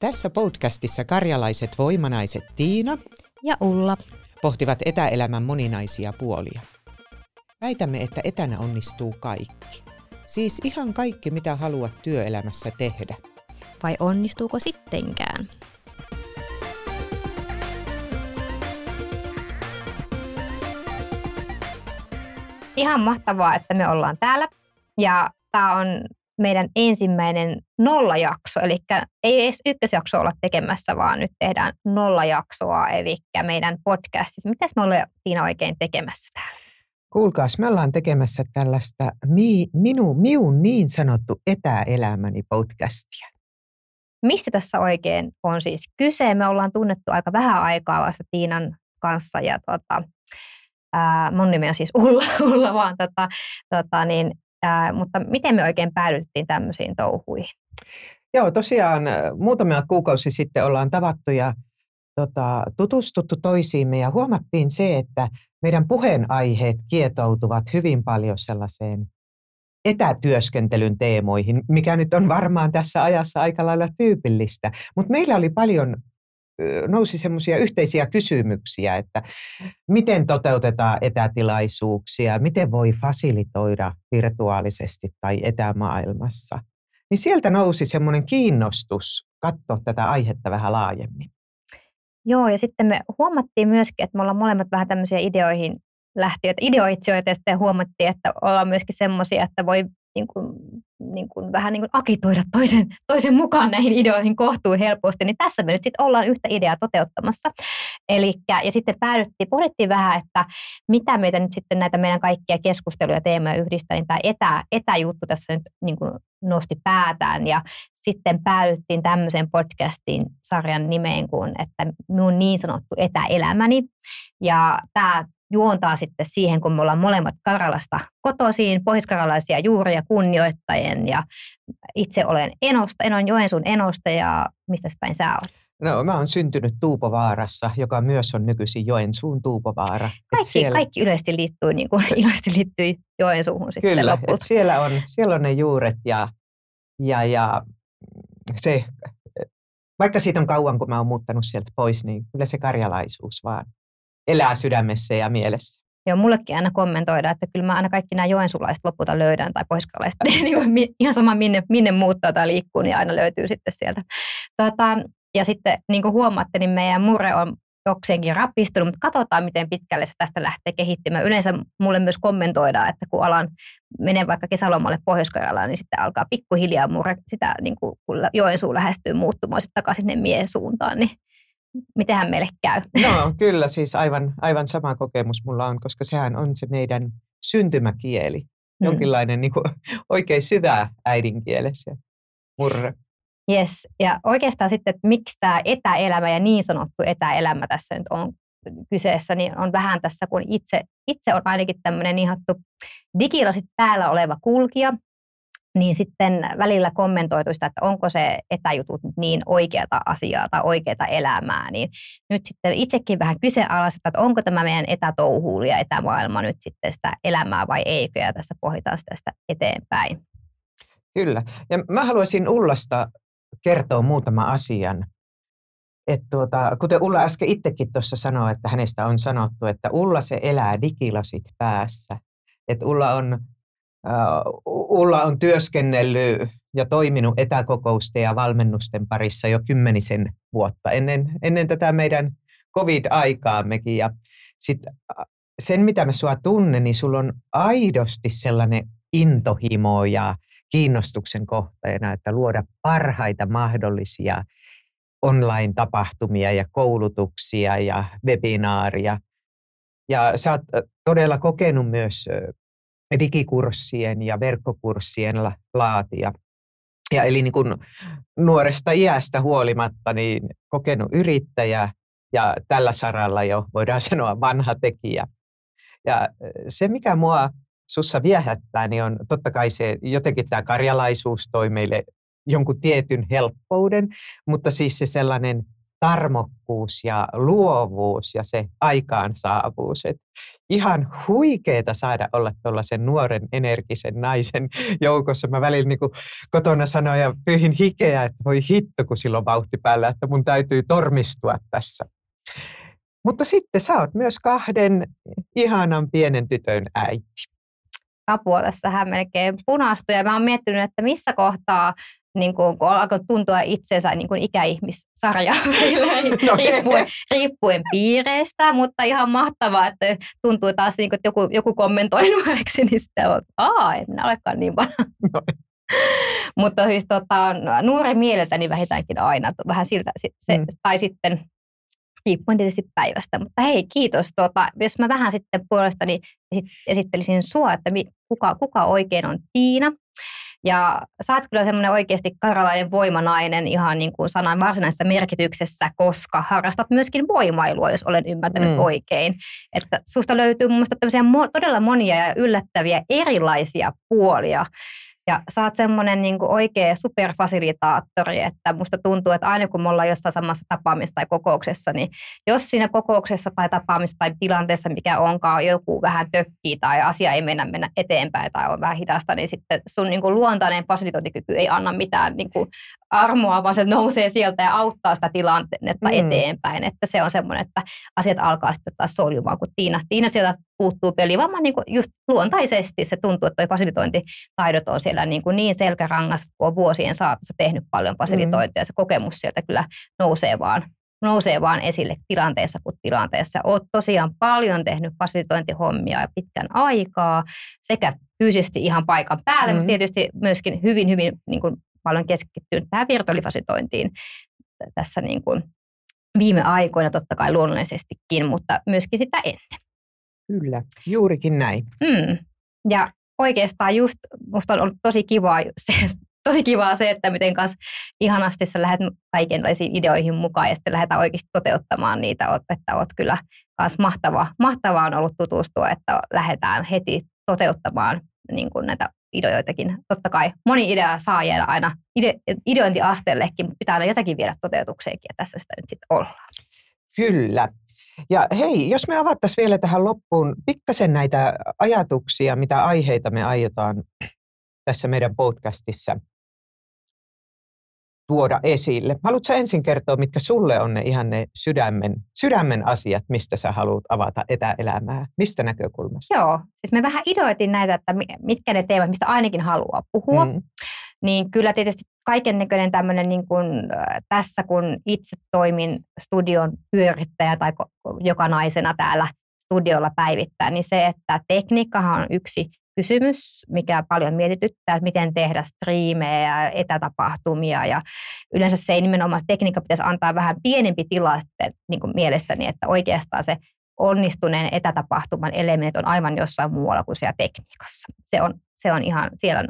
Tässä podcastissa karjalaiset voimanaiset Tiina ja Ulla pohtivat etäelämän moninaisia puolia. Väitämme, että etänä onnistuu kaikki. Siis ihan kaikki, mitä haluat työelämässä tehdä. Vai onnistuuko sittenkään? Ihan mahtavaa, että me ollaan täällä. Ja tämä on meidän ensimmäinen nollajakso, eli ei edes ykkösjakso olla tekemässä, vaan nyt tehdään nollajaksoa, eli meidän podcastissa. Mitäs me ollaan Tiina oikein tekemässä täällä? Kuulkaas, me ollaan tekemässä tällaista mi, minu, miun niin sanottu etäelämäni podcastia. Mistä tässä oikein on siis kyse? Me ollaan tunnettu aika vähän aikaa vasta Tiinan kanssa ja tota, ää, mun nimi on siis Ulla, Ulla vaan, tota, tota, niin Ää, mutta miten me oikein päädyttiin tämmöisiin touhuihin? Joo, tosiaan muutamia kuukausi sitten ollaan tavattu ja tota, tutustuttu toisiimme ja huomattiin se, että meidän puheenaiheet kietoutuvat hyvin paljon sellaiseen etätyöskentelyn teemoihin, mikä nyt on varmaan tässä ajassa aika lailla tyypillistä. Mutta meillä oli paljon nousi semmoisia yhteisiä kysymyksiä, että miten toteutetaan etätilaisuuksia, miten voi fasilitoida virtuaalisesti tai etämaailmassa. Niin sieltä nousi semmoinen kiinnostus katsoa tätä aihetta vähän laajemmin. Joo, ja sitten me huomattiin myöskin, että me ollaan molemmat vähän tämmöisiä ideoihin lähtiöitä, ideoitsijoita, ja sitten huomattiin, että ollaan myöskin semmoisia, että voi niin kuin, niin kuin, vähän niin kuin akitoida toisen, toisen mukaan näihin ideoihin kohtuu helposti, niin tässä me nyt sitten ollaan yhtä ideaa toteuttamassa. Elikkä, ja sitten päädyttiin, pohdittiin vähän, että mitä meitä nyt sitten näitä meidän kaikkia keskusteluja ja teemoja yhdistää, niin tämä etä, etäjuttu tässä nyt niin kuin nosti päätään ja sitten päädyttiin tämmöiseen podcastin sarjan nimeen kuin, että minun niin sanottu etäelämäni. Ja tämä juontaa sitten siihen, kun me ollaan molemmat Karalasta kotoisin, pohjoiskaralaisia juuria kunnioittajien ja itse olen Enosta, Enon Joensuun Enosta ja mistä päin sä olet? No mä oon syntynyt Tuupovaarassa, joka myös on nykyisin Joensuun Tuupovaara. Kaikki, siellä... kaikki yleisesti liittyy, niin kuin, yleisesti liittyy Joensuuhun sitten Kyllä, lopulta. siellä on, siellä on ne juuret ja, ja, ja se, vaikka siitä on kauan, kun mä oon muuttanut sieltä pois, niin kyllä se karjalaisuus vaan elää sydämessä ja mielessä. Joo, mullekin aina kommentoida, että kyllä mä aina kaikki nämä joensulaiset lopulta löydän tai poiskalaiset, niin ihan sama minne, minne muuttaa tai liikkuu, niin aina löytyy sitten sieltä. Tota, ja sitten niin kuin huomaatte, niin meidän murre on jokseenkin rapistunut, mutta katsotaan, miten pitkälle se tästä lähtee kehittymään. Yleensä mulle myös kommentoidaan, että kun alan menen vaikka kesälomalle pohjois niin sitten alkaa pikkuhiljaa murre sitä, niin kuin, kun Joensuu lähestyy muuttumaan sitten takaisin sinne miehen suuntaan, niin mitenhän meille käy. No kyllä, siis aivan, aivan sama kokemus mulla on, koska sehän on se meidän syntymäkieli. Mm. Jonkinlainen niin kuin, oikein syvä äidinkiele se murre. Yes, ja oikeastaan sitten, että miksi tämä etäelämä ja niin sanottu etäelämä tässä nyt on kyseessä, niin on vähän tässä, kun itse, itse on ainakin tämmöinen niin digilasit päällä oleva kulkija, niin sitten välillä kommentoitu sitä, että onko se etäjutut niin oikeata asiaa tai oikeata elämää, niin nyt sitten itsekin vähän kyseenalaista, että onko tämä meidän etätouhuuli ja etämaailma nyt sitten sitä elämää vai eikö, ja tässä pohditaan sitä eteenpäin. Kyllä, ja mä haluaisin Ullasta kertoa muutama asian. Et tuota, kuten Ulla äsken itsekin tuossa sanoi, että hänestä on sanottu, että Ulla se elää digilasit päässä. Että Ulla on Ulla on työskennellyt ja toiminut etäkokousten ja valmennusten parissa jo kymmenisen vuotta ennen, ennen tätä meidän covid-aikaammekin. Ja sit sen, mitä mä sua tunnen, niin sulla on aidosti sellainen intohimo ja kiinnostuksen kohteena, että luoda parhaita mahdollisia online-tapahtumia ja koulutuksia ja webinaaria. Ja sä oot todella kokenut myös digikurssien ja verkkokurssien laatia. Ja eli niin kuin nuoresta iästä huolimatta niin kokenut yrittäjä ja tällä saralla jo voidaan sanoa vanha tekijä. Ja se, mikä mua sussa viehättää, niin on totta kai se, jotenkin tämä karjalaisuus toi meille jonkun tietyn helppouden, mutta siis se sellainen tarmokkuus ja luovuus ja se aikaansaavuus. Et ihan huikeeta saada olla tuollaisen nuoren energisen naisen joukossa. Mä välillä niin kotona sanoin ja pyhin hikeä, että voi hitto, kun silloin vauhti päällä, että mun täytyy tormistua tässä. Mutta sitten sä oot myös kahden ihanan pienen tytön äiti. Apua tässä melkein punastui ja mä oon miettinyt, että missä kohtaa niin kuin, kun alkoi tuntua itsensä niin kuin ikäihmissarja no, riippuen, riippuen piireistä, mutta ihan mahtavaa, että tuntuu taas, niin kuin, että joku, joku kommentoi nuoreksi, niin sitten on, aa, en minä olekaan niin vanha. No. mutta siis tota, nuoren mieleltäni vähintäänkin aina, vähän siltä, se, mm. tai sitten riippuen tietysti päivästä. Mutta hei, kiitos. Tuota, jos mä vähän sitten puolestani esittelisin sua, että kuka, kuka oikein on Tiina. Ja sä oot kyllä semmoinen oikeasti karalainen voimanainen ihan niin kuin sanan varsinaisessa merkityksessä, koska harrastat myöskin voimailua, jos olen ymmärtänyt mm. oikein. Että susta löytyy mun mielestä todella monia ja yllättäviä erilaisia puolia. Ja sä oot semmoinen niin oikea superfasilitaattori, että musta tuntuu, että aina kun me ollaan jossain samassa tapaamissa tai kokouksessa, niin jos siinä kokouksessa tai tapaamissa tai tilanteessa, mikä onkaan, joku vähän tökkii tai asia ei mennä, mennä eteenpäin tai on vähän hidasta, niin sitten sun niin kuin luontainen fasilitointikyky ei anna mitään niin kuin armoa, vaan se nousee sieltä ja auttaa sitä tilannetta mm. eteenpäin. Että se on semmoinen, että asiat alkaa sitten taas soljumaan, kun Tiina, Tiina sieltä puuttuu peli, vaan niin kuin just luontaisesti se tuntuu, että tuo fasilitointitaidot on siellä niin, kuin niin selkärangassa, kun on vuosien saatossa tehnyt paljon fasilitointia, mm. se kokemus sieltä kyllä nousee vaan, nousee vaan esille tilanteessa kuin tilanteessa. Olet tosiaan paljon tehnyt fasilitointihommia ja pitkän aikaa, sekä fyysisesti ihan paikan päälle, mm. mutta tietysti myöskin hyvin, hyvin niin kuin paljon keskittynyt tähän virtuaalifasitointiin tässä niin kuin viime aikoina totta kai luonnollisestikin, mutta myöskin sitä ennen. Kyllä, juurikin näin. Mm. Ja oikeastaan just musta on ollut tosi kivaa se, tosi kivaa se, että miten kanssa ihanasti sä lähdet kaikenlaisiin ideoihin mukaan ja sitten lähdetään oikeasti toteuttamaan niitä, että oot kyllä myös mahtavaa, mahtavaa on ollut tutustua, että lähdetään heti toteuttamaan niin kuin näitä ideoitakin. Totta kai moni idea saa jäädä aina ide, ideointiasteellekin, mutta pitää aina jotakin viedä toteutukseenkin ja tässä sitä nyt sitten ollaan. Kyllä. Ja hei, jos me avattaisiin vielä tähän loppuun pikkasen näitä ajatuksia, mitä aiheita me aiotaan tässä meidän podcastissa tuoda esille. Haluatko ensin kertoa, mitkä sulle on ne ihan ne sydämen, sydämen asiat, mistä sä haluat avata etäelämää? Mistä näkökulmasta? Joo, siis me vähän idoitin näitä, että mitkä ne teemat, mistä ainakin haluaa puhua. Mm. Niin kyllä tietysti kaiken näköinen tämmöinen niin kuin, tässä, kun itse toimin studion pyörittäjä tai joka naisena täällä studiolla päivittää, niin se, että tekniikkahan on yksi kysymys, mikä paljon mietityttää, että miten tehdä striimejä ja etätapahtumia. Ja yleensä se ei nimenomaan tekniikka pitäisi antaa vähän pienempi tila sitten, niin kuin mielestäni, että oikeastaan se onnistuneen etätapahtuman elementit on aivan jossain muualla kuin siellä tekniikassa. Se on, se on ihan, siellä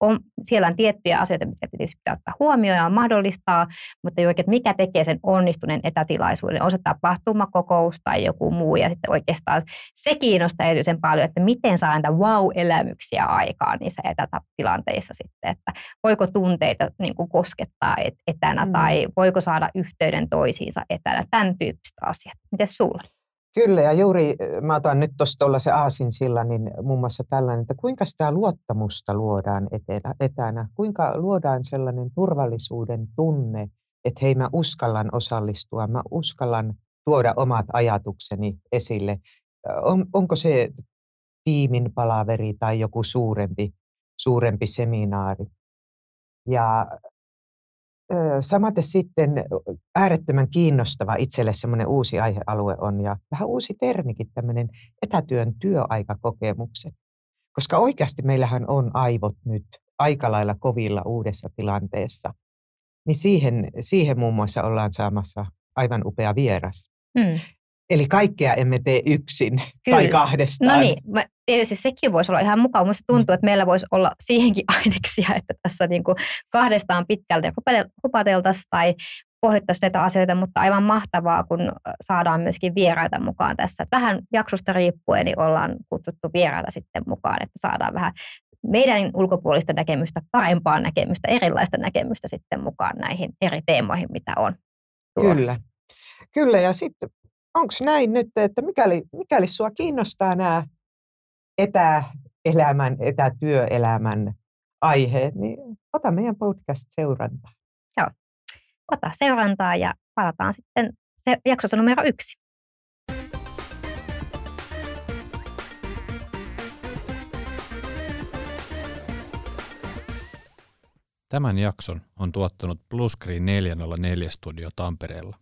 on on, siellä on tiettyjä asioita, mitkä tietysti pitää ottaa huomioon ja mahdollistaa, mutta oikein, että mikä tekee sen onnistuneen etätilaisuuden, on se tapahtumakokous tai joku muu, ja sitten oikeastaan se kiinnostaa erityisen paljon, että miten saa näitä wow-elämyksiä aikaan niissä etätilanteissa sitten, että voiko tunteita niin kuin koskettaa etänä mm. tai voiko saada yhteyden toisiinsa etänä, tämän tyyppiset asiat. Miten sulla? Kyllä, ja juuri mä otan nyt tuossa tuollaisen aasin sillä, niin muun muassa tällainen, että kuinka sitä luottamusta luodaan etänä, kuinka luodaan sellainen turvallisuuden tunne, että hei mä uskallan osallistua, mä uskallan tuoda omat ajatukseni esille. On, onko se tiimin palaveri tai joku suurempi, suurempi seminaari. Ja Samaten sitten äärettömän kiinnostava itselle semmoinen uusi aihealue on ja vähän uusi termikin tämmöinen etätyön työaikakokemukset. Koska oikeasti meillähän on aivot nyt aika lailla kovilla uudessa tilanteessa. Niin siihen, siihen muun muassa ollaan saamassa aivan upea vieras. Mm. Eli kaikkea emme tee yksin Kyllä. tai kahdestaan. No niin, tietysti sekin voisi olla ihan mukava. Minusta tuntuu, että meillä voisi olla siihenkin aineksia, että tässä niin kuin kahdestaan pitkälti rupateltaisiin tai pohdittaisiin näitä asioita, mutta aivan mahtavaa, kun saadaan myöskin vieraita mukaan tässä. Vähän jaksosta riippuen niin ollaan kutsuttu vieraita sitten mukaan, että saadaan vähän meidän ulkopuolista näkemystä, parempaa näkemystä, erilaista näkemystä sitten mukaan näihin eri teemoihin, mitä on. tulossa. Kyllä. Kyllä, ja sitten onko näin nyt, että mikäli, mikäli sua kiinnostaa nämä etäelämän, etätyöelämän aiheet, niin ota meidän podcast seurantaa. Joo, ota seurantaa ja palataan sitten se jaksossa numero yksi. Tämän jakson on tuottanut Bluescreen 404 Studio Tampereella.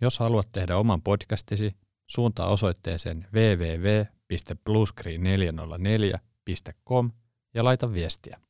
Jos haluat tehdä oman podcastisi, suuntaa osoitteeseen www.bluescreen404.com ja laita viestiä.